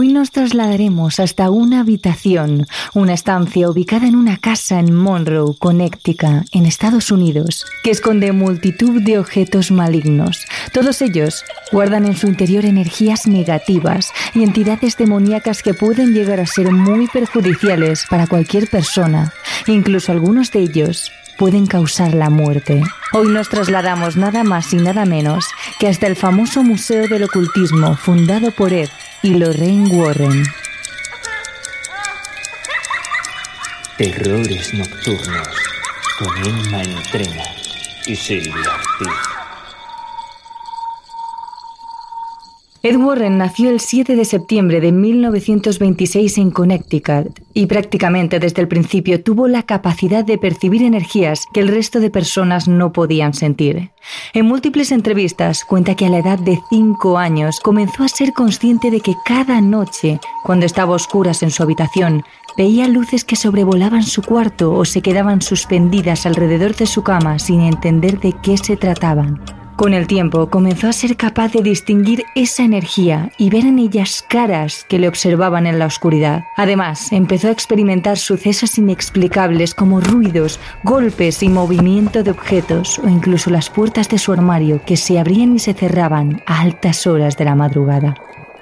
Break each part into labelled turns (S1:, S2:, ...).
S1: Hoy nos trasladaremos hasta una habitación, una estancia ubicada en una casa en Monroe, Connecticut, en Estados Unidos, que esconde multitud de objetos malignos. Todos ellos guardan en su interior energías negativas y entidades demoníacas que pueden llegar a ser muy perjudiciales para cualquier persona. Incluso algunos de ellos pueden causar la muerte. Hoy nos trasladamos nada más y nada menos que hasta el famoso Museo del Ocultismo fundado por Ed y Lorraine Warren.
S2: Terrores nocturnos con Emma Entrena y Silvia.
S1: Ed Warren nació el 7 de septiembre de 1926 en Connecticut y prácticamente desde el principio tuvo la capacidad de percibir energías que el resto de personas no podían sentir. En múltiples entrevistas cuenta que a la edad de 5 años comenzó a ser consciente de que cada noche, cuando estaba a oscuras en su habitación, veía luces que sobrevolaban su cuarto o se quedaban suspendidas alrededor de su cama sin entender de qué se trataban. Con el tiempo comenzó a ser capaz de distinguir esa energía y ver en ellas caras que le observaban en la oscuridad. Además, empezó a experimentar sucesos inexplicables como ruidos, golpes y movimiento de objetos o incluso las puertas de su armario que se abrían y se cerraban a altas horas de la madrugada.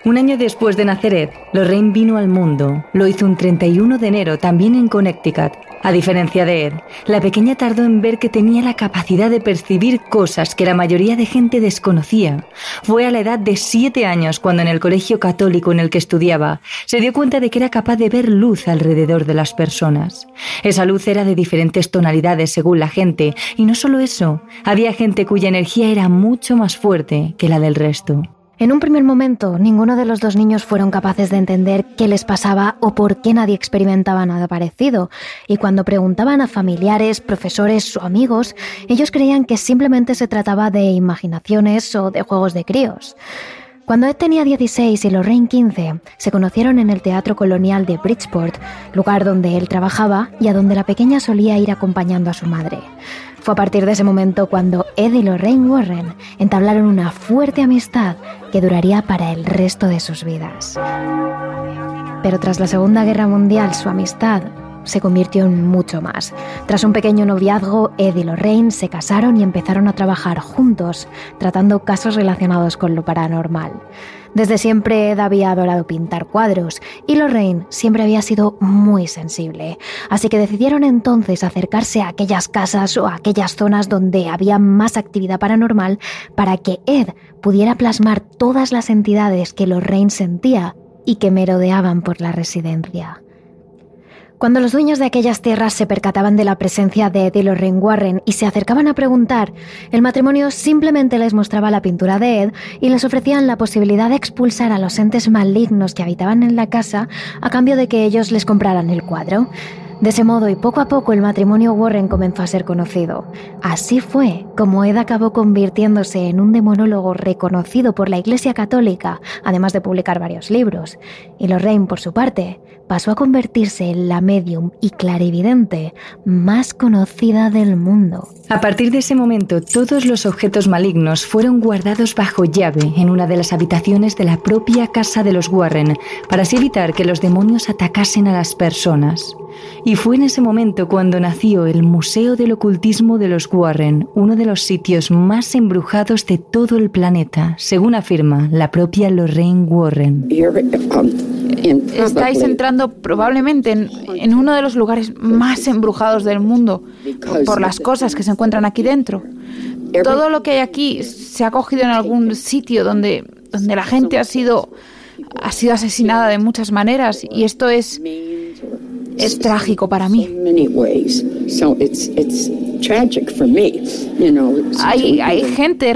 S1: Un año después de nacer Ed, Lorraine vino al mundo. Lo hizo un 31 de enero, también en Connecticut. A diferencia de Ed, la pequeña tardó en ver que tenía la capacidad de percibir cosas que la mayoría de gente desconocía. Fue a la edad de 7 años cuando en el colegio católico en el que estudiaba se dio cuenta de que era capaz de ver luz alrededor de las personas. Esa luz era de diferentes tonalidades según la gente, y no solo eso, había gente cuya energía era mucho más fuerte que la del resto.
S3: En un primer momento, ninguno de los dos niños fueron capaces de entender qué les pasaba o por qué nadie experimentaba nada parecido, y cuando preguntaban a familiares, profesores o amigos, ellos creían que simplemente se trataba de imaginaciones o de juegos de críos. Cuando Ed tenía 16 y Lorraine 15, se conocieron en el Teatro Colonial de Bridgeport, lugar donde él trabajaba y a donde la pequeña solía ir acompañando a su madre. Fue a partir de ese momento cuando Ed y Lorraine Warren entablaron una fuerte amistad que duraría para el resto de sus vidas. Pero tras la Segunda Guerra Mundial su amistad se convirtió en mucho más. Tras un pequeño noviazgo, Ed y Lorraine se casaron y empezaron a trabajar juntos, tratando casos relacionados con lo paranormal. Desde siempre Ed había adorado pintar cuadros y Lorraine siempre había sido muy sensible, así que decidieron entonces acercarse a aquellas casas o a aquellas zonas donde había más actividad paranormal para que Ed pudiera plasmar todas las entidades que Lorraine sentía y que merodeaban por la residencia. Cuando los dueños de aquellas tierras se percataban de la presencia de Ed y Lorraine Warren y se acercaban a preguntar, el matrimonio simplemente les mostraba la pintura de Ed y les ofrecían la posibilidad de expulsar a los entes malignos que habitaban en la casa a cambio de que ellos les compraran el cuadro. De ese modo y poco a poco el matrimonio Warren comenzó a ser conocido. Así fue como Ed acabó convirtiéndose en un demonólogo reconocido por la Iglesia Católica, además de publicar varios libros. Y Lorraine, por su parte, pasó a convertirse en la medium y clarividente más conocida del mundo.
S1: A partir de ese momento, todos los objetos malignos fueron guardados bajo llave en una de las habitaciones de la propia casa de los Warren, para así evitar que los demonios atacasen a las personas. Y fue en ese momento cuando nació el Museo del Ocultismo de los Warren, uno de los sitios más embrujados de todo el planeta, según afirma la propia Lorraine Warren.
S4: Estáis entrando probablemente en, uno de los lugares más embrujados del mundo por las cosas que se encuentran aquí dentro. Todo lo que hay aquí se ha cogido en algún sitio donde, donde la gente ha sido, ha sido asesinada de muchas maneras y esto es es trágico para mí. Hay, hay gente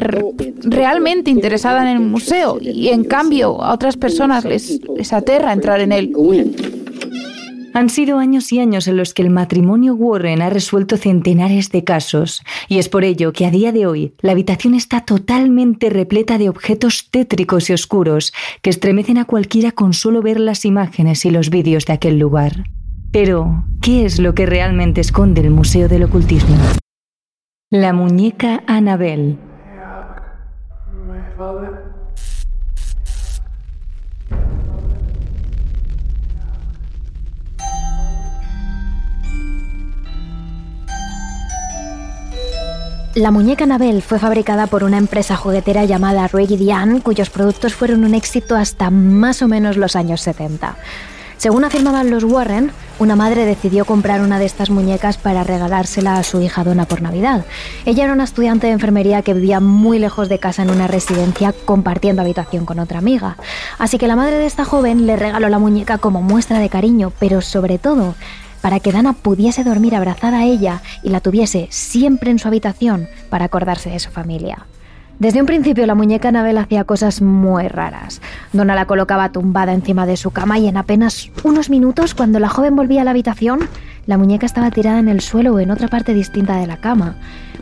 S4: realmente interesada en el museo y en cambio a otras personas les, les aterra entrar en él.
S1: Han sido años y años en los que el matrimonio Warren ha resuelto centenares de casos, y es por ello que a día de hoy la habitación está totalmente repleta de objetos tétricos y oscuros que estremecen a cualquiera con solo ver las imágenes y los vídeos de aquel lugar. Pero, ¿qué es lo que realmente esconde el Museo del Ocultismo? La muñeca Anabel.
S3: La muñeca Anabel fue fabricada por una empresa juguetera llamada Reggie Diane, cuyos productos fueron un éxito hasta más o menos los años 70. Según afirmaban los Warren, una madre decidió comprar una de estas muñecas para regalársela a su hija Donna por Navidad. Ella era una estudiante de enfermería que vivía muy lejos de casa en una residencia compartiendo habitación con otra amiga. Así que la madre de esta joven le regaló la muñeca como muestra de cariño, pero sobre todo para que Dana pudiese dormir abrazada a ella y la tuviese siempre en su habitación para acordarse de su familia. Desde un principio la muñeca Anabel hacía cosas muy raras. Donna la colocaba tumbada encima de su cama y en apenas unos minutos, cuando la joven volvía a la habitación, la muñeca estaba tirada en el suelo o en otra parte distinta de la cama.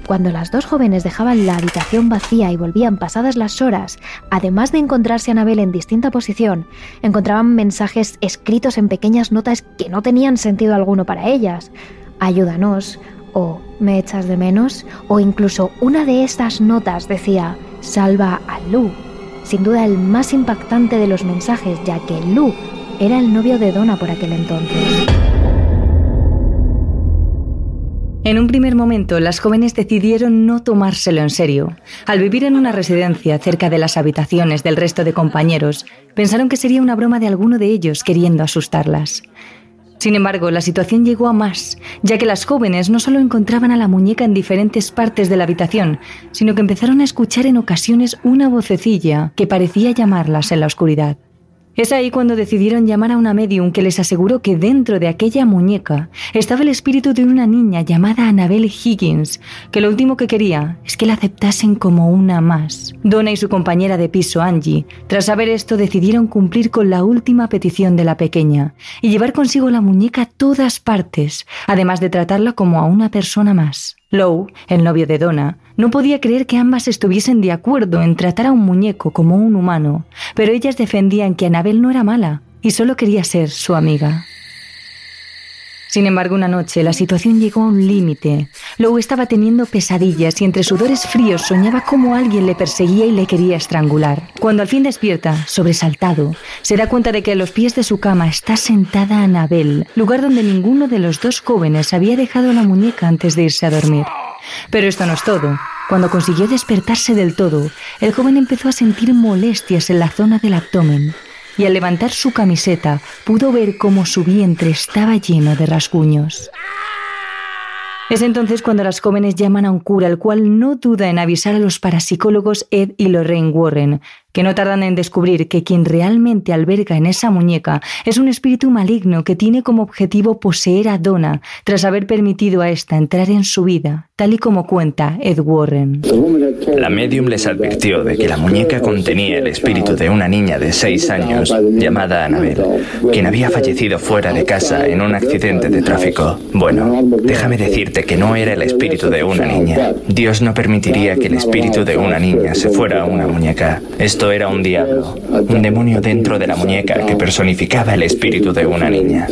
S3: Cuando las dos jóvenes dejaban la habitación vacía y volvían pasadas las horas, además de encontrarse a Anabel en distinta posición, encontraban mensajes escritos en pequeñas notas que no tenían sentido alguno para ellas. Ayúdanos, o me echas de menos, o incluso una de estas notas decía, salva a Lu. Sin duda el más impactante de los mensajes, ya que Lu era el novio de Donna por aquel entonces.
S1: En un primer momento, las jóvenes decidieron no tomárselo en serio. Al vivir en una residencia cerca de las habitaciones del resto de compañeros, pensaron que sería una broma de alguno de ellos queriendo asustarlas. Sin embargo, la situación llegó a más, ya que las jóvenes no solo encontraban a la muñeca en diferentes partes de la habitación, sino que empezaron a escuchar en ocasiones una vocecilla que parecía llamarlas en la oscuridad. Es ahí cuando decidieron llamar a una medium que les aseguró que dentro de aquella muñeca estaba el espíritu de una niña llamada Annabelle Higgins, que lo último que quería es que la aceptasen como una más. Donna y su compañera de piso Angie, tras saber esto, decidieron cumplir con la última petición de la pequeña y llevar consigo la muñeca a todas partes, además de tratarla como a una persona más. Lowe, el novio de Donna, no podía creer que ambas estuviesen de acuerdo en tratar a un muñeco como un humano, pero ellas defendían que Anabel no era mala y solo quería ser su amiga. Sin embargo, una noche la situación llegó a un límite. Lowe estaba teniendo pesadillas y entre sudores fríos soñaba como alguien le perseguía y le quería estrangular. Cuando al fin despierta, sobresaltado, se da cuenta de que a los pies de su cama está sentada Anabel, lugar donde ninguno de los dos jóvenes había dejado la muñeca antes de irse a dormir. Pero esto no es todo. Cuando consiguió despertarse del todo, el joven empezó a sentir molestias en la zona del abdomen y al levantar su camiseta pudo ver cómo su vientre estaba lleno de rasguños. Es entonces cuando las jóvenes llaman a un cura, el cual no duda en avisar a los parapsicólogos Ed y Lorraine Warren, que no tardan en descubrir que quien realmente alberga en esa muñeca es un espíritu maligno que tiene como objetivo poseer a Donna tras haber permitido a ésta entrar en su vida, tal y como cuenta Ed Warren.
S5: La medium les advirtió de que la muñeca contenía el espíritu de una niña de seis años llamada Annabel, quien había fallecido fuera de casa en un accidente de tráfico. Bueno, déjame decirte que no era el espíritu de una niña. Dios no permitiría que el espíritu de una niña se fuera a una muñeca. Era un diablo, un demonio dentro de la muñeca que personificaba el espíritu de una niña.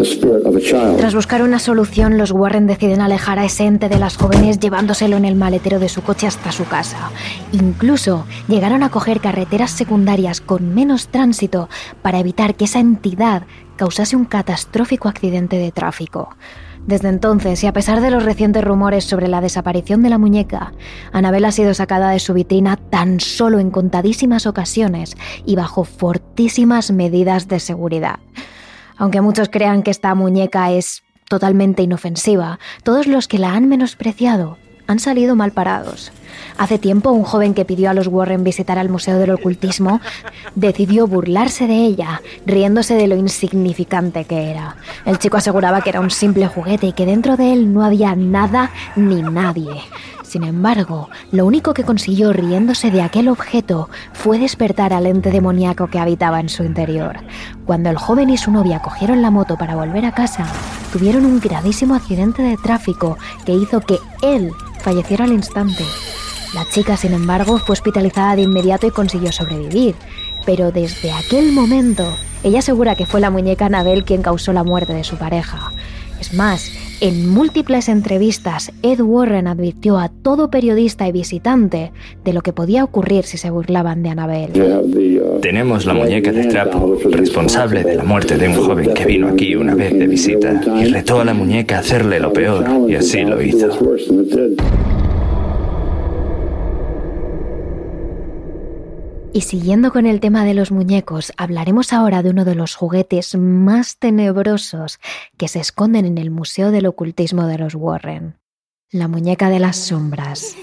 S3: Tras buscar una solución, los Warren deciden alejar a ese ente de las jóvenes llevándoselo en el maletero de su coche hasta su casa. Incluso llegaron a coger carreteras secundarias con menos tránsito para evitar que esa entidad causase un catastrófico accidente de tráfico. Desde entonces, y a pesar de los recientes rumores sobre la desaparición de la muñeca, Anabel ha sido sacada de su vitrina tan solo en contadísimas ocasiones y bajo fortísimas medidas de seguridad. Aunque muchos crean que esta muñeca es totalmente inofensiva, todos los que la han menospreciado han salido mal parados. Hace tiempo un joven que pidió a los Warren visitar al Museo del Ocultismo decidió burlarse de ella, riéndose de lo insignificante que era. El chico aseguraba que era un simple juguete y que dentro de él no había nada ni nadie. Sin embargo, lo único que consiguió riéndose de aquel objeto fue despertar al ente demoníaco que habitaba en su interior. Cuando el joven y su novia cogieron la moto para volver a casa, tuvieron un gravísimo accidente de tráfico que hizo que él falleciera al instante. La chica, sin embargo, fue hospitalizada de inmediato y consiguió sobrevivir. Pero desde aquel momento, ella asegura que fue la muñeca Anabel quien causó la muerte de su pareja. Es más, en múltiples entrevistas, Ed Warren advirtió a todo periodista y visitante de lo que podía ocurrir si se burlaban de Annabel.
S5: Tenemos la muñeca de trapo, responsable de la muerte de un joven que vino aquí una vez de visita y retó a la muñeca a hacerle lo peor, y así lo hizo.
S3: Y siguiendo con el tema de los muñecos, hablaremos ahora de uno de los juguetes más tenebrosos que se esconden en el Museo del Ocultismo de los Warren, la muñeca de las sombras.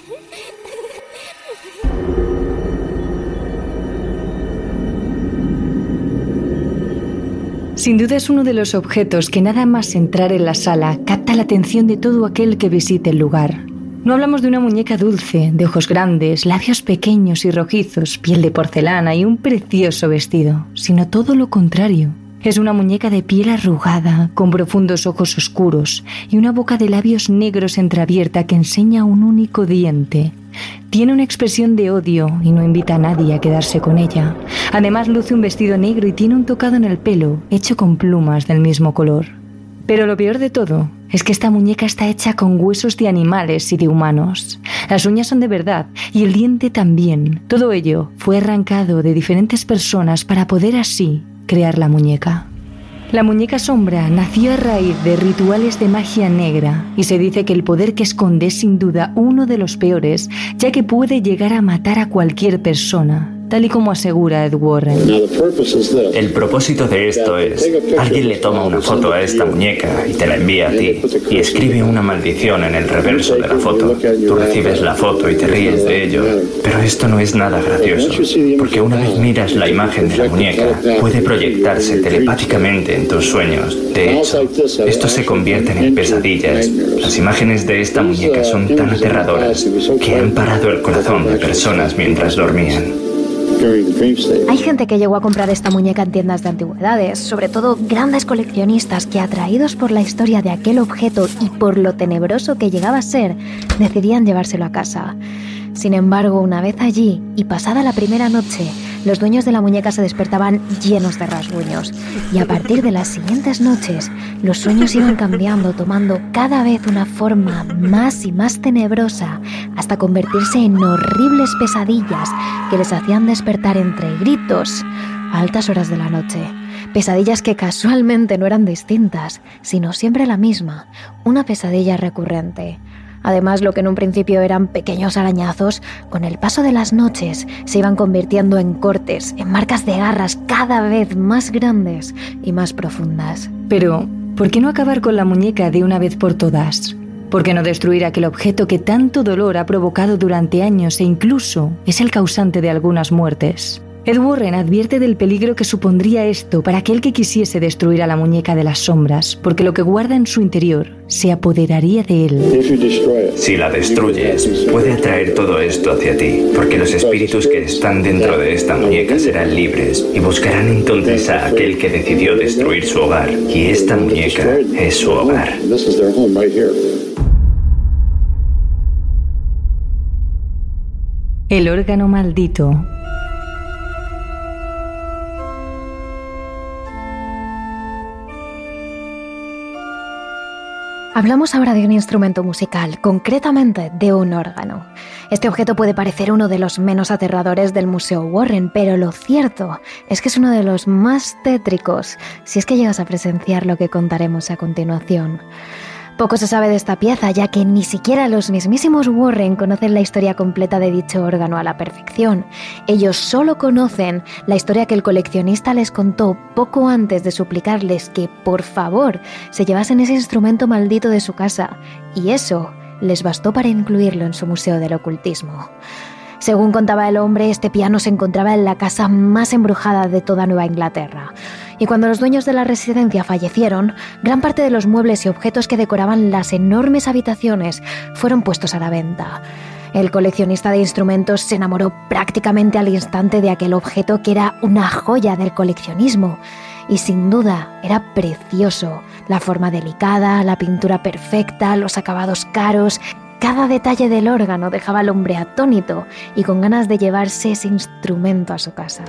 S1: Sin duda es uno de los objetos que nada más entrar en la sala capta la atención de todo aquel que visite el lugar. No hablamos de una muñeca dulce, de ojos grandes, labios pequeños y rojizos, piel de porcelana y un precioso vestido, sino todo lo contrario. Es una muñeca de piel arrugada, con profundos ojos oscuros y una boca de labios negros entreabierta que enseña un único diente. Tiene una expresión de odio y no invita a nadie a quedarse con ella. Además luce un vestido negro y tiene un tocado en el pelo, hecho con plumas del mismo color. Pero lo peor de todo es que esta muñeca está hecha con huesos de animales y de humanos. Las uñas son de verdad y el diente también. Todo ello fue arrancado de diferentes personas para poder así crear la muñeca. La muñeca sombra nació a raíz de rituales de magia negra y se dice que el poder que esconde es sin duda uno de los peores, ya que puede llegar a matar a cualquier persona, tal y como asegura Ed Warren.
S5: El propósito de esto es, alguien le toma una foto a esta muñeca y te la envía a ti y escribe una maldición en el reverso de la foto. Tú recibes la foto y te ríes de ello, pero esto no es nada gracioso, porque una vez miras la imagen de la muñeca, puede proyectarse telepáticamente en tus sueños. De hecho, esto se convierte en pesadillas. Las imágenes de esta muñeca son tan aterradoras que han parado el corazón de personas mientras dormían.
S3: Hay gente que llegó a comprar esta muñeca en tiendas de antigüedades, sobre todo grandes coleccionistas que, atraídos por la historia de aquel objeto y por lo tenebroso que llegaba a ser, decidían llevárselo a casa. Sin embargo, una vez allí y pasada la primera noche, los dueños de la muñeca se despertaban llenos de rasguños y a partir de las siguientes noches los sueños iban cambiando, tomando cada vez una forma más y más tenebrosa hasta convertirse en horribles pesadillas que les hacían despertar entre gritos a altas horas de la noche. Pesadillas que casualmente no eran distintas, sino siempre la misma, una pesadilla recurrente. Además, lo que en un principio eran pequeños arañazos, con el paso de las noches se iban convirtiendo en cortes, en marcas de garras cada vez más grandes y más profundas.
S1: Pero, ¿por qué no acabar con la muñeca de una vez por todas? ¿Por qué no destruir aquel objeto que tanto dolor ha provocado durante años e incluso es el causante de algunas muertes? Ed Warren advierte del peligro que supondría esto para aquel que quisiese destruir a la muñeca de las sombras, porque lo que guarda en su interior se apoderaría de él.
S5: Si la destruyes, puede atraer todo esto hacia ti, porque los espíritus que están dentro de esta muñeca serán libres y buscarán entonces a aquel que decidió destruir su hogar, y esta muñeca es su hogar.
S1: El órgano maldito
S3: Hablamos ahora de un instrumento musical, concretamente de un órgano. Este objeto puede parecer uno de los menos aterradores del Museo Warren, pero lo cierto es que es uno de los más tétricos si es que llegas a presenciar lo que contaremos a continuación. Poco se sabe de esta pieza, ya que ni siquiera los mismísimos Warren conocen la historia completa de dicho órgano a la perfección. Ellos solo conocen la historia que el coleccionista les contó poco antes de suplicarles que, por favor, se llevasen ese instrumento maldito de su casa, y eso les bastó para incluirlo en su Museo del Ocultismo. Según contaba el hombre, este piano se encontraba en la casa más embrujada de toda Nueva Inglaterra y cuando los dueños de la residencia fallecieron, gran parte de los muebles y objetos que decoraban las enormes habitaciones fueron puestos a la venta. El coleccionista de instrumentos se enamoró prácticamente al instante de aquel objeto que era una joya del coleccionismo. Y sin duda era precioso. La forma delicada, la pintura perfecta, los acabados caros. Cada detalle del órgano dejaba al hombre atónito y con ganas de llevarse ese instrumento a su casa.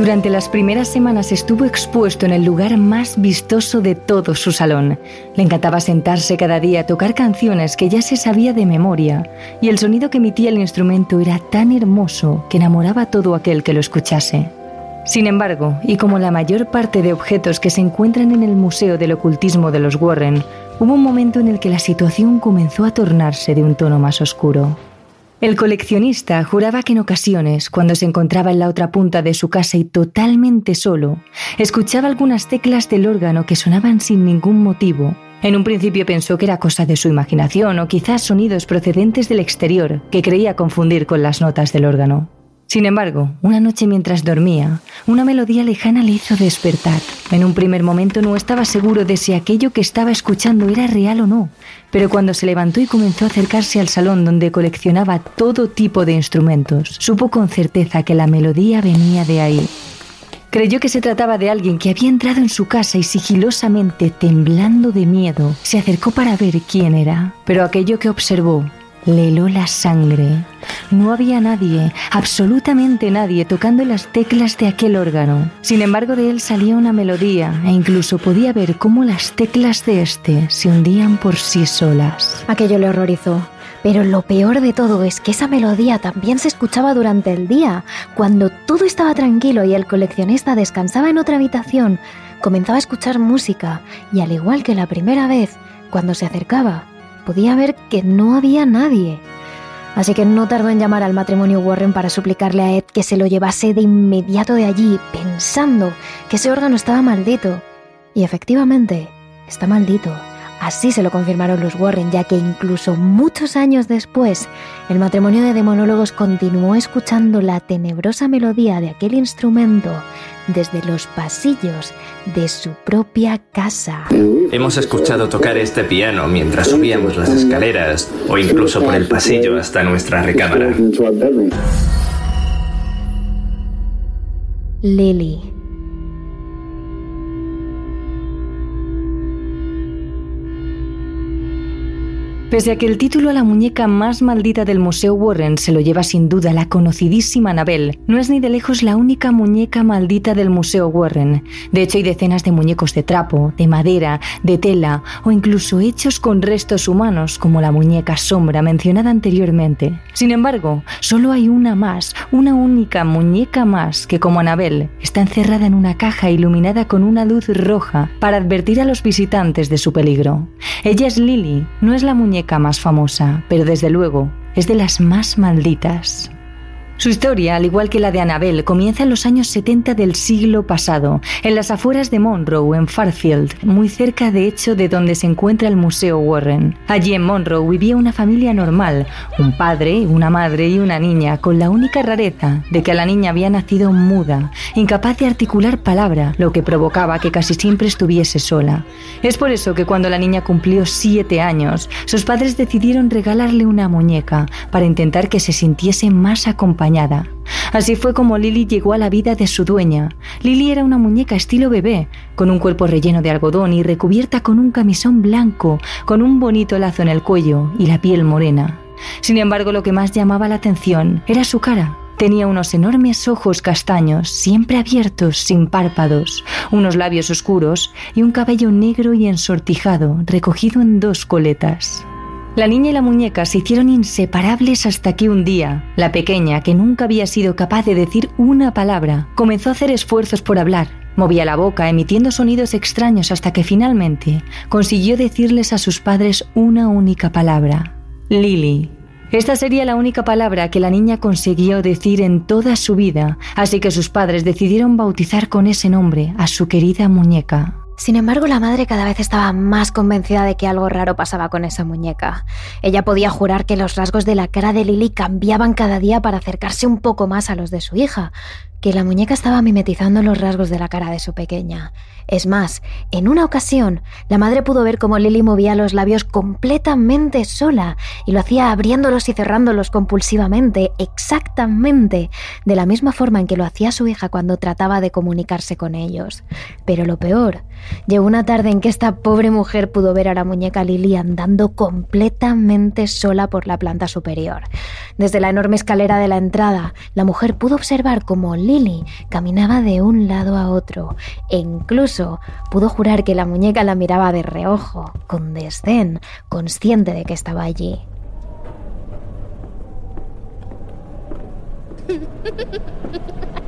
S1: Durante las primeras semanas estuvo expuesto en el lugar más vistoso de todo su salón. Le encantaba sentarse cada día a tocar canciones que ya se sabía de memoria, y el sonido que emitía el instrumento era tan hermoso que enamoraba a todo aquel que lo escuchase. Sin embargo, y como la mayor parte de objetos que se encuentran en el Museo del Ocultismo de los Warren, hubo un momento en el que la situación comenzó a tornarse de un tono más oscuro. El coleccionista juraba que en ocasiones, cuando se encontraba en la otra punta de su casa y totalmente solo, escuchaba algunas teclas del órgano que sonaban sin ningún motivo. En un principio pensó que era cosa de su imaginación o quizás sonidos procedentes del exterior que creía confundir con las notas del órgano. Sin embargo, una noche mientras dormía, una melodía lejana le hizo despertar. En un primer momento no estaba seguro de si aquello que estaba escuchando era real o no, pero cuando se levantó y comenzó a acercarse al salón donde coleccionaba todo tipo de instrumentos, supo con certeza que la melodía venía de ahí. Creyó que se trataba de alguien que había entrado en su casa y sigilosamente, temblando de miedo, se acercó para ver quién era. Pero aquello que observó le heló la sangre. No había nadie, absolutamente nadie, tocando las teclas de aquel órgano. Sin embargo, de él salía una melodía e incluso podía ver cómo las teclas de este se hundían por sí solas.
S3: Aquello le horrorizó. Pero lo peor de todo es que esa melodía también se escuchaba durante el día, cuando todo estaba tranquilo y el coleccionista descansaba en otra habitación, comenzaba a escuchar música y al igual que la primera vez, cuando se acercaba, podía ver que no había nadie. Así que no tardó en llamar al matrimonio Warren para suplicarle a Ed que se lo llevase de inmediato de allí, pensando que ese órgano estaba maldito. Y efectivamente, está maldito. Así se lo confirmaron los Warren, ya que incluso muchos años después, el matrimonio de demonólogos continuó escuchando la tenebrosa melodía de aquel instrumento desde los pasillos de su propia casa.
S5: Hemos escuchado tocar este piano mientras subíamos las escaleras o incluso por el pasillo hasta nuestra recámara.
S3: Lily
S1: Pese a que el título a la muñeca más maldita del Museo Warren se lo lleva sin duda la conocidísima Annabelle, no es ni de lejos la única muñeca maldita del Museo Warren. De hecho, hay decenas de muñecos de trapo, de madera, de tela o incluso hechos con restos humanos, como la muñeca sombra mencionada anteriormente. Sin embargo, solo hay una más, una única muñeca más que, como Annabelle, está encerrada en una caja iluminada con una luz roja para advertir a los visitantes de su peligro. Ella es Lily, no es la muñeca más famosa, pero desde luego es de las más malditas. Su historia, al igual que la de Annabel, comienza en los años 70 del siglo pasado, en las afueras de Monroe, en Farfield, muy cerca de hecho de donde se encuentra el Museo Warren. Allí en Monroe vivía una familia normal, un padre, una madre y una niña, con la única rareza de que la niña había nacido muda, incapaz de articular palabra, lo que provocaba que casi siempre estuviese sola. Es por eso que cuando la niña cumplió siete años, sus padres decidieron regalarle una muñeca para intentar que se sintiese más acompañada Así fue como Lily llegó a la vida de su dueña. Lily era una muñeca estilo bebé, con un cuerpo relleno de algodón y recubierta con un camisón blanco, con un bonito lazo en el cuello y la piel morena. Sin embargo, lo que más llamaba la atención era su cara. Tenía unos enormes ojos castaños, siempre abiertos, sin párpados, unos labios oscuros y un cabello negro y ensortijado, recogido en dos coletas. La niña y la muñeca se hicieron inseparables hasta que un día, la pequeña, que nunca había sido capaz de decir una palabra, comenzó a hacer esfuerzos por hablar. Movía la boca, emitiendo sonidos extraños hasta que finalmente consiguió decirles a sus padres una única palabra, Lily. Esta sería la única palabra que la niña consiguió decir en toda su vida, así que sus padres decidieron bautizar con ese nombre a su querida muñeca.
S3: Sin embargo, la madre cada vez estaba más convencida de que algo raro pasaba con esa muñeca. Ella podía jurar que los rasgos de la cara de Lily cambiaban cada día para acercarse un poco más a los de su hija, que la muñeca estaba mimetizando los rasgos de la cara de su pequeña. Es más, en una ocasión, la madre pudo ver cómo Lily movía los labios completamente sola y lo hacía abriéndolos y cerrándolos compulsivamente, exactamente de la misma forma en que lo hacía su hija cuando trataba de comunicarse con ellos. Pero lo peor, llegó una tarde en que esta pobre mujer pudo ver a la muñeca Lily andando completamente sola por la planta superior. Desde la enorme escalera de la entrada, la mujer pudo observar cómo caminaba de un lado a otro e incluso pudo jurar que la muñeca la miraba de reojo, con desdén, consciente de que estaba allí.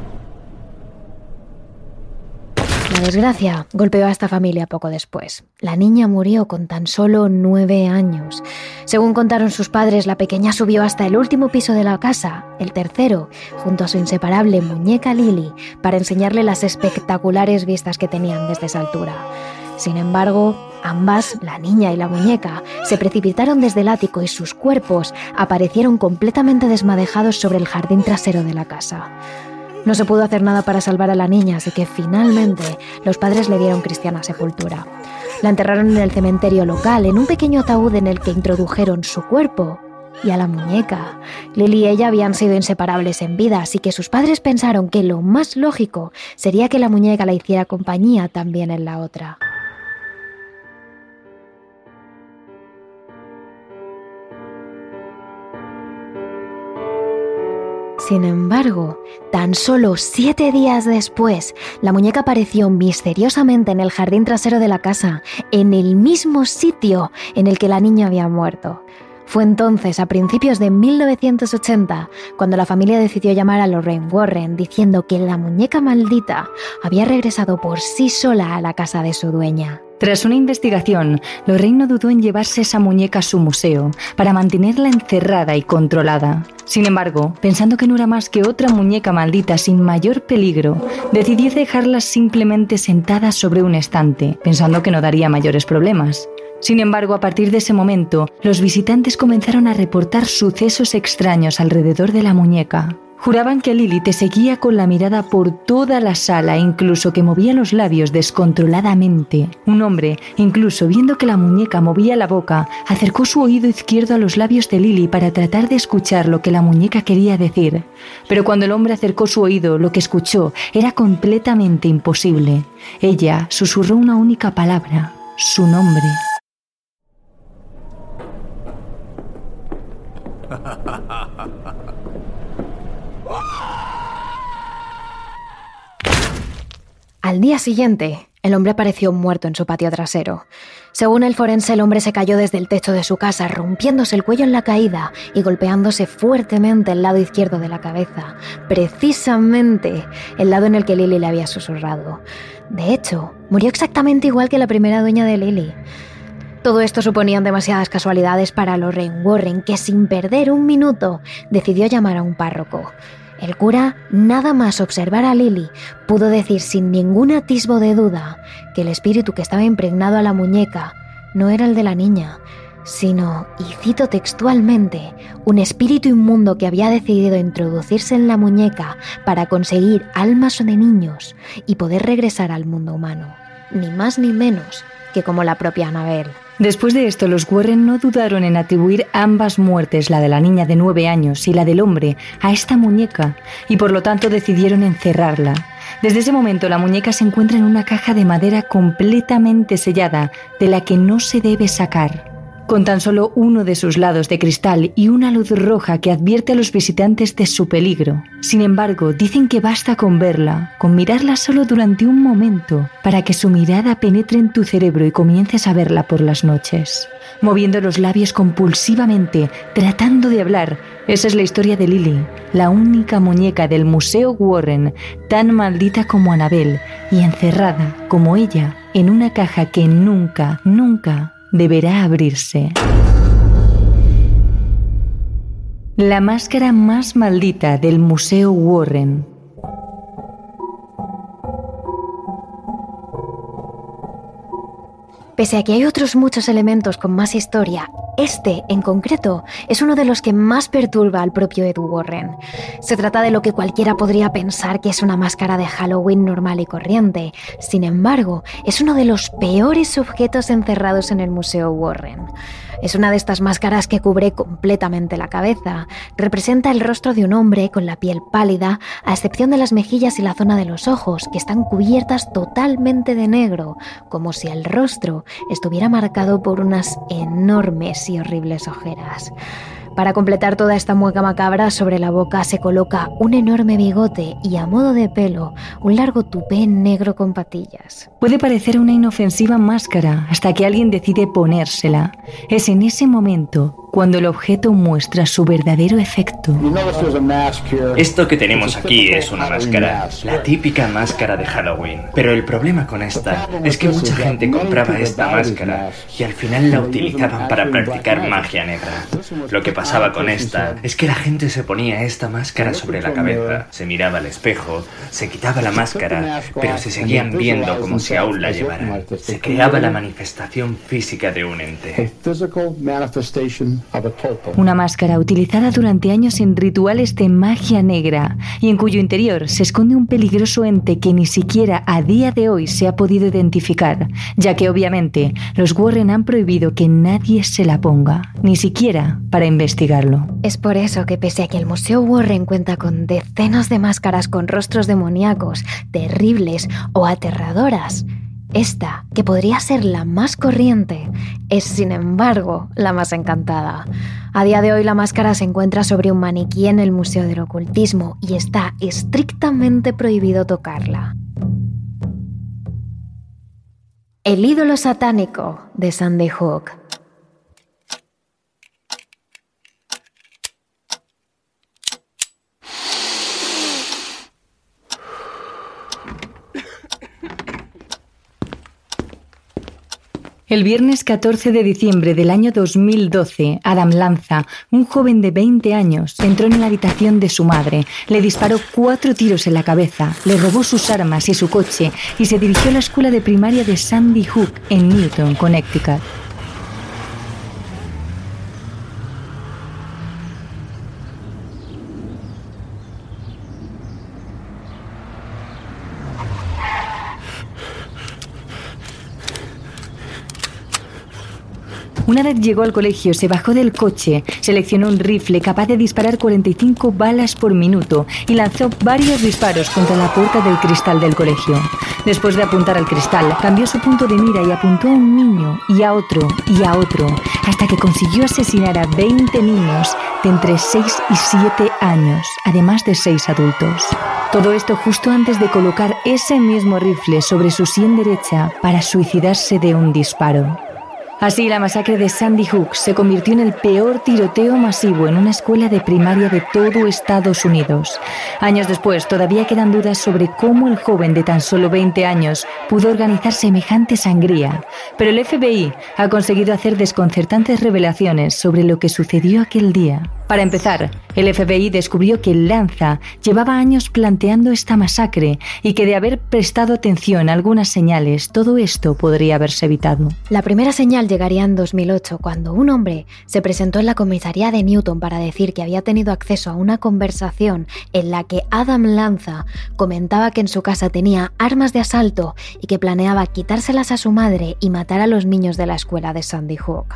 S3: La desgracia golpeó a esta familia poco después. La niña murió con tan solo nueve años. Según contaron sus padres, la pequeña subió hasta el último piso de la casa, el tercero, junto a su inseparable muñeca Lily, para enseñarle las espectaculares vistas que tenían desde esa altura. Sin embargo, ambas, la niña y la muñeca, se precipitaron desde el ático y sus cuerpos aparecieron completamente desmadejados sobre el jardín trasero de la casa. No se pudo hacer nada para salvar a la niña, así que finalmente los padres le dieron cristiana sepultura. La enterraron en el cementerio local, en un pequeño ataúd en el que introdujeron su cuerpo y a la muñeca. Lily y ella habían sido inseparables en vida, así que sus padres pensaron que lo más lógico sería que la muñeca la hiciera compañía también en la otra. Sin embargo, tan solo siete días después, la muñeca apareció misteriosamente en el jardín trasero de la casa, en el mismo sitio en el que la niña había muerto. Fue entonces, a principios de 1980, cuando la familia decidió llamar a Lorraine Warren diciendo que la muñeca maldita había regresado por sí sola a la casa de su dueña.
S1: Tras una investigación, Lorraine no dudó en llevarse esa muñeca a su museo para mantenerla encerrada y controlada. Sin embargo, pensando que no era más que otra muñeca maldita sin mayor peligro, decidió dejarla simplemente sentada sobre un estante, pensando que no daría mayores problemas. Sin embargo, a partir de ese momento, los visitantes comenzaron a reportar sucesos extraños alrededor de la muñeca. Juraban que Lily te seguía con la mirada por toda la sala, incluso que movía los labios descontroladamente. Un hombre, incluso viendo que la muñeca movía la boca, acercó su oído izquierdo a los labios de Lily para tratar de escuchar lo que la muñeca quería decir. Pero cuando el hombre acercó su oído, lo que escuchó era completamente imposible. Ella susurró una única palabra, su nombre.
S3: Al día siguiente, el hombre apareció muerto en su patio trasero. Según el forense, el hombre se cayó desde el techo de su casa, rompiéndose el cuello en la caída y golpeándose fuertemente el lado izquierdo de la cabeza, precisamente el lado en el que Lily le había susurrado. De hecho, murió exactamente igual que la primera dueña de Lily. Todo esto suponían demasiadas casualidades para Lorraine Warren, que sin perder un minuto decidió llamar a un párroco. El cura, nada más observar a Lily, pudo decir sin ningún atisbo de duda que el espíritu que estaba impregnado a la muñeca no era el de la niña, sino, y cito textualmente, un espíritu inmundo que había decidido introducirse en la muñeca para conseguir almas de niños y poder regresar al mundo humano, ni más ni menos que como la propia Annabel.
S1: Después de esto, los Warren no dudaron en atribuir ambas muertes, la de la niña de nueve años y la del hombre, a esta muñeca, y por lo tanto decidieron encerrarla. Desde ese momento la muñeca se encuentra en una caja de madera completamente sellada, de la que no se debe sacar con tan solo uno de sus lados de cristal y una luz roja que advierte a los visitantes de su peligro. Sin embargo, dicen que basta con verla, con mirarla solo durante un momento, para que su mirada penetre en tu cerebro y comiences a verla por las noches. Moviendo los labios compulsivamente, tratando de hablar, esa es la historia de Lily, la única muñeca del Museo Warren, tan maldita como Annabel y encerrada como ella en una caja que nunca, nunca deberá abrirse. La máscara más maldita del Museo Warren.
S3: Pese a que hay otros muchos elementos con más historia, este, en concreto, es uno de los que más perturba al propio Edu Warren. Se trata de lo que cualquiera podría pensar que es una máscara de Halloween normal y corriente. Sin embargo, es uno de los peores objetos encerrados en el Museo Warren. Es una de estas máscaras que cubre completamente la cabeza. Representa el rostro de un hombre con la piel pálida, a excepción de las mejillas y la zona de los ojos, que están cubiertas totalmente de negro, como si el rostro estuviera marcado por unas enormes y horribles ojeras. Para completar toda esta mueca macabra, sobre la boca se coloca un enorme bigote y a modo de pelo, un largo tupé negro con patillas.
S1: Puede parecer una inofensiva máscara hasta que alguien decide ponérsela. Es en ese momento cuando el objeto muestra su verdadero efecto.
S5: Esto que tenemos aquí es una máscara, la típica máscara de Halloween. Pero el problema con esta es que mucha gente compraba esta máscara y al final la utilizaban para practicar magia negra. Lo que pasaba con esta. es que la gente se ponía esta máscara sobre la cabeza, se miraba al espejo, se quitaba la máscara, pero se seguían viendo como si aún la llevaran. Se creaba la manifestación física de un ente.
S1: Una máscara utilizada durante años en rituales de magia negra y en cuyo interior se esconde un peligroso ente que ni siquiera a día de hoy se ha podido identificar, ya que obviamente los Warren han prohibido que nadie se la ponga, ni siquiera para
S3: Es por eso que pese a que el Museo Warren cuenta con decenas de máscaras con rostros demoníacos, terribles o aterradoras, esta, que podría ser la más corriente, es sin embargo la más encantada. A día de hoy la máscara se encuentra sobre un maniquí en el Museo del Ocultismo y está estrictamente prohibido tocarla. El ídolo satánico de Sandy Hook.
S1: El viernes 14 de diciembre del año 2012, Adam Lanza, un joven de 20 años, entró en la habitación de su madre, le disparó cuatro tiros en la cabeza, le robó sus armas y su coche y se dirigió a la escuela de primaria de Sandy Hook en Newton, Connecticut. Una vez llegó al colegio, se bajó del coche, seleccionó un rifle capaz de disparar 45 balas por minuto y lanzó varios disparos contra la puerta del cristal del colegio. Después de apuntar al cristal, cambió su punto de mira y apuntó a un niño y a otro y a otro, hasta que consiguió asesinar a 20 niños de entre 6 y 7 años, además de 6 adultos. Todo esto justo antes de colocar ese mismo rifle sobre su sien derecha para suicidarse de un disparo. Así, la masacre de Sandy Hook se convirtió en el peor tiroteo masivo en una escuela de primaria de todo Estados Unidos. Años después, todavía quedan dudas sobre cómo el joven de tan solo 20 años pudo organizar semejante sangría, pero el FBI ha conseguido hacer desconcertantes revelaciones sobre lo que sucedió aquel día. Para empezar, el FBI descubrió que Lanza llevaba años planteando esta masacre y que de haber prestado atención a algunas señales, todo esto podría haberse evitado.
S3: La primera señal llegaría en 2008, cuando un hombre se presentó en la comisaría de Newton para decir que había tenido acceso a una conversación en la que Adam Lanza comentaba que en su casa tenía armas de asalto y que planeaba quitárselas a su madre y matar a los niños de la escuela de Sandy Hook.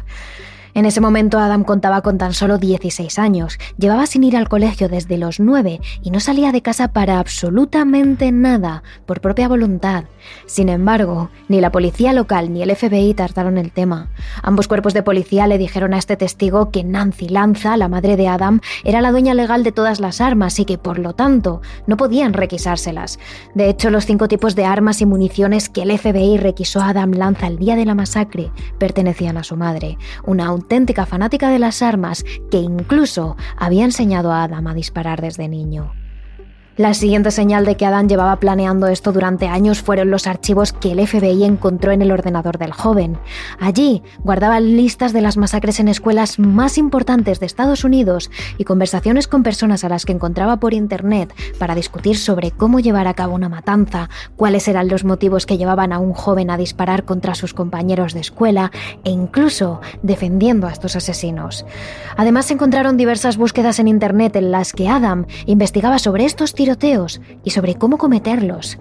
S3: En ese momento Adam contaba con tan solo 16 años, llevaba sin ir al colegio desde los 9 y no salía de casa para absolutamente nada, por propia voluntad. Sin embargo, ni la policía local ni el FBI trataron el tema. Ambos cuerpos de policía le dijeron a este testigo que Nancy Lanza, la madre de Adam, era la dueña legal de todas las armas y que, por lo tanto, no podían requisárselas. De hecho, los cinco tipos de armas y municiones que el FBI requisó a Adam Lanza el día de la masacre pertenecían a su madre, una auténtica fanática de las armas que incluso había enseñado a Adam a disparar desde niño. La siguiente señal de que Adam llevaba planeando esto durante años fueron los archivos que el FBI encontró en el ordenador del joven. Allí guardaba listas de las masacres en escuelas más importantes de Estados Unidos y conversaciones con personas a las que encontraba por internet para discutir sobre cómo llevar a cabo una matanza, cuáles eran los motivos que llevaban a un joven a disparar contra sus compañeros de escuela e incluso defendiendo a estos asesinos. Además se encontraron diversas búsquedas en internet en las que Adam investigaba sobre estos y sobre cómo cometerlos.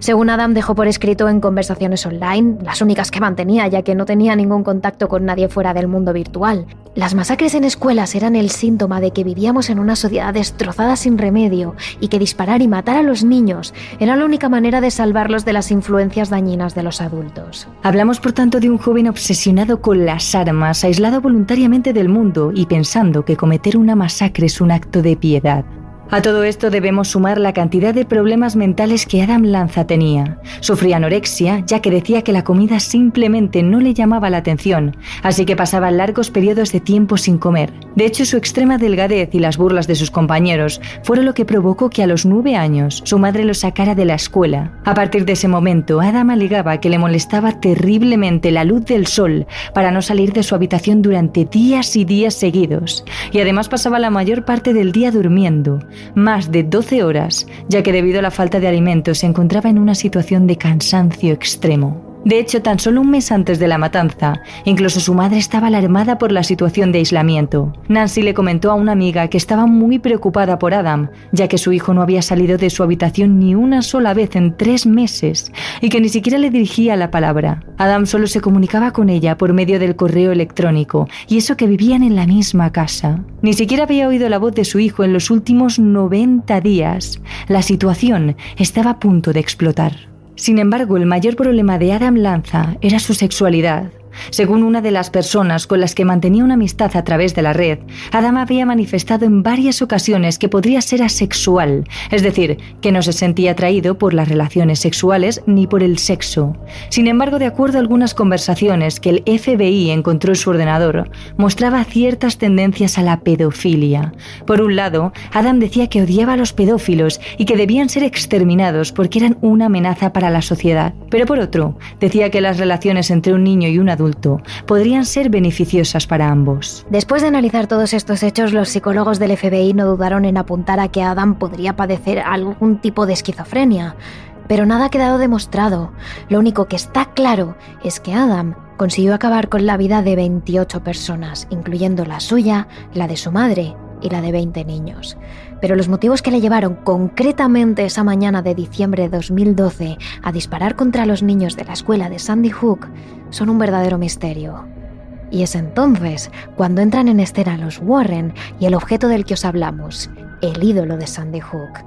S3: Según Adam dejó por escrito en conversaciones online, las únicas que mantenía ya que no tenía ningún contacto con nadie fuera del mundo virtual, las masacres en escuelas eran el síntoma de que vivíamos en una sociedad destrozada sin remedio y que disparar y matar a los niños era la única manera de salvarlos de las influencias dañinas de los adultos.
S1: Hablamos por tanto de un joven obsesionado con las armas, aislado voluntariamente del mundo y pensando que cometer una masacre es un acto de piedad. A todo esto debemos sumar la cantidad de problemas mentales que Adam Lanza tenía. Sufría anorexia, ya que decía que la comida simplemente no le llamaba la atención, así que pasaba largos periodos de tiempo sin comer. De hecho, su extrema delgadez y las burlas de sus compañeros fueron lo que provocó que a los nueve años su madre lo sacara de la escuela. A partir de ese momento, Adam alegaba que le molestaba terriblemente la luz del sol para no salir de su habitación durante días y días seguidos, y además pasaba la mayor parte del día durmiendo más de 12 horas, ya que debido a la falta de alimentos se encontraba en una situación de cansancio extremo. De hecho, tan solo un mes antes de la matanza, incluso su madre estaba alarmada por la situación de aislamiento. Nancy le comentó a una amiga que estaba muy preocupada por Adam, ya que su hijo no había salido de su habitación ni una sola vez en tres meses y que ni siquiera le dirigía la palabra. Adam solo se comunicaba con ella por medio del correo electrónico, y eso que vivían en la misma casa. Ni siquiera había oído la voz de su hijo en los últimos 90 días. La situación estaba a punto de explotar. Sin embargo, el mayor problema de Adam Lanza era su sexualidad. Según una de las personas con las que mantenía una amistad a través de la red, Adam había manifestado en varias ocasiones que podría ser asexual, es decir, que no se sentía atraído por las relaciones sexuales ni por el sexo. Sin embargo, de acuerdo a algunas conversaciones que el FBI encontró en su ordenador, mostraba ciertas tendencias a la pedofilia. Por un lado, Adam decía que odiaba a los pedófilos y que debían ser exterminados porque eran una amenaza para la sociedad. Pero por otro, decía que las relaciones entre un niño y un adulto podrían ser beneficiosas para ambos.
S3: Después de analizar todos estos hechos, los psicólogos del FBI no dudaron en apuntar a que Adam podría padecer algún tipo de esquizofrenia. Pero nada ha quedado demostrado. Lo único que está claro es que Adam consiguió acabar con la vida de 28 personas, incluyendo la suya, la de su madre y la de 20 niños. Pero los motivos que le llevaron concretamente esa mañana de diciembre de 2012 a disparar contra los niños de la escuela de Sandy Hook son un verdadero misterio. Y es entonces cuando entran en escena los Warren y el objeto del que os hablamos, el ídolo de Sandy Hook.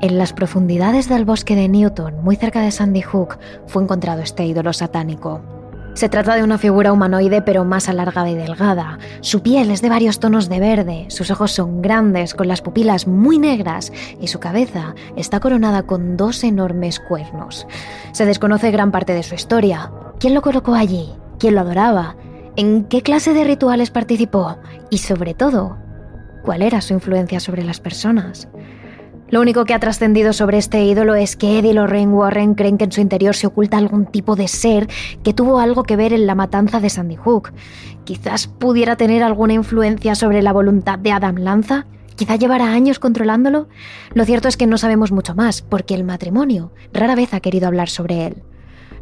S3: En las profundidades del bosque de Newton, muy cerca de Sandy Hook, fue encontrado este ídolo satánico. Se trata de una figura humanoide pero más alargada y delgada. Su piel es de varios tonos de verde, sus ojos son grandes con las pupilas muy negras y su cabeza está coronada con dos enormes cuernos. Se desconoce gran parte de su historia. ¿Quién lo colocó allí? ¿Quién lo adoraba? ¿En qué clase de rituales participó? Y sobre todo, ¿cuál era su influencia sobre las personas? Lo único que ha trascendido sobre este ídolo es que Ed y Lorraine Warren creen que en su interior se oculta algún tipo de ser que tuvo algo que ver en la matanza de Sandy Hook. Quizás pudiera tener alguna influencia sobre la voluntad de Adam Lanza. Quizá llevara años controlándolo. Lo cierto es que no sabemos mucho más, porque el matrimonio rara vez ha querido hablar sobre él.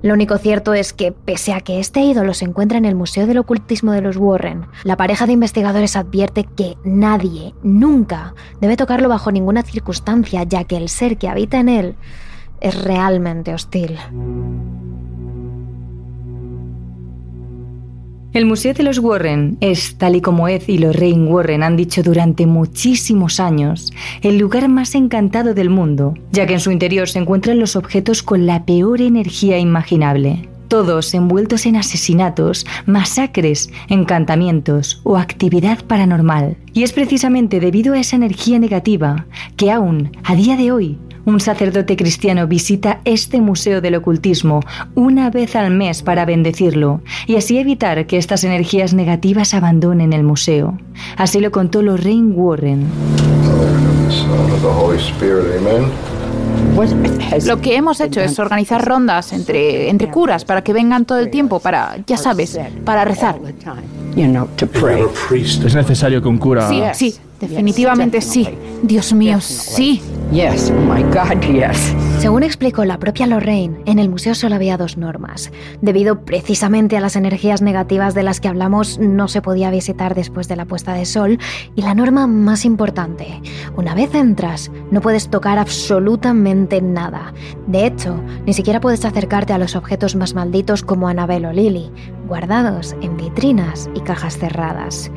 S3: Lo único cierto es que, pese a que este ídolo se encuentra en el Museo del Ocultismo de los Warren, la pareja de investigadores advierte que nadie, nunca, debe tocarlo bajo ninguna circunstancia, ya que el ser que habita en él es realmente hostil.
S1: El Museo de los Warren es, tal y como Ed y Lorraine Warren han dicho durante muchísimos años, el lugar más encantado del mundo, ya que en su interior se encuentran los objetos con la peor energía imaginable. Todos envueltos en asesinatos, masacres, encantamientos o actividad paranormal. Y es precisamente debido a esa energía negativa que aún, a día de hoy, un sacerdote cristiano visita este museo del ocultismo una vez al mes para bendecirlo y así evitar que estas energías negativas abandonen el museo. Así lo contó Lorraine Warren.
S4: Lo que hemos hecho es organizar rondas entre, entre curas para que vengan todo el tiempo, para, ya sabes, para rezar.
S6: Es necesario que un cura...
S4: Sí, sí, definitivamente sí. Dios mío, sí.
S7: Yes, oh my God, yes.
S3: Según explicó la propia Lorraine, en el museo solo había dos normas. Debido precisamente a las energías negativas de las que hablamos, no se podía visitar después de la puesta de sol. Y la norma más importante, una vez entras, no puedes tocar absolutamente nada. De hecho, ni siquiera puedes acercarte a los objetos más malditos como Annabelle o Lily, guardados en vitrinas y cajas cerradas.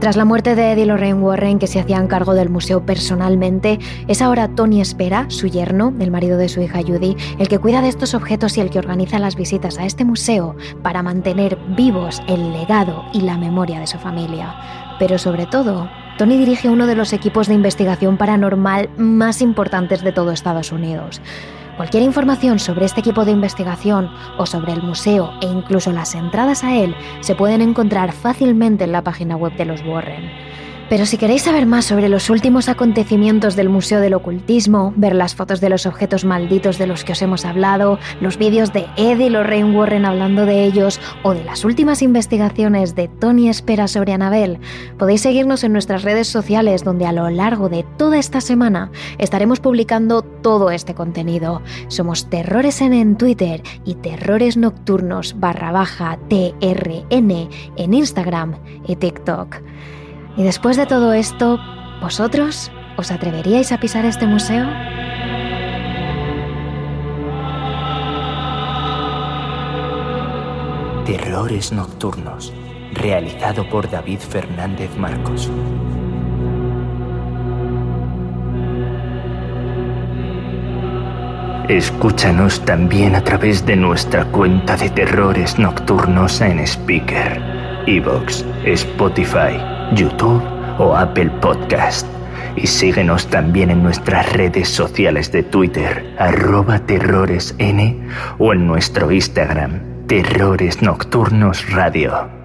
S3: Tras la muerte de Eddie Lorraine Warren, que se hacían cargo del museo personalmente, es ahora Tony Espera, su yerno, el marido de su hija Judy, el que cuida de estos objetos y el que organiza las visitas a este museo para mantener vivos el legado y la memoria de su familia. Pero sobre todo, Tony dirige uno de los equipos de investigación paranormal más importantes de todo Estados Unidos. Cualquier información sobre este equipo de investigación o sobre el museo e incluso las entradas a él se pueden encontrar fácilmente en la página web de los Warren. Pero si queréis saber más sobre los últimos acontecimientos del Museo del Ocultismo, ver las fotos de los objetos malditos de los que os hemos hablado, los vídeos de Ed y Lorraine Warren hablando de ellos o de las últimas investigaciones de Tony Espera sobre Anabel, podéis seguirnos en nuestras redes sociales donde a lo largo de toda esta semana estaremos publicando todo este contenido. Somos Terrores N en Twitter y Terrores Nocturnos barra baja TRN en Instagram y TikTok. Y después de todo esto, ¿vosotros os atreveríais a pisar este museo?
S5: Terrores Nocturnos, realizado por David Fernández Marcos. Escúchanos también a través de nuestra cuenta de Terrores Nocturnos en Speaker, Evox, Spotify YouTube o Apple Podcast. Y síguenos también en nuestras redes sociales de Twitter, arroba terroresn o en nuestro Instagram, Terrores Nocturnos Radio.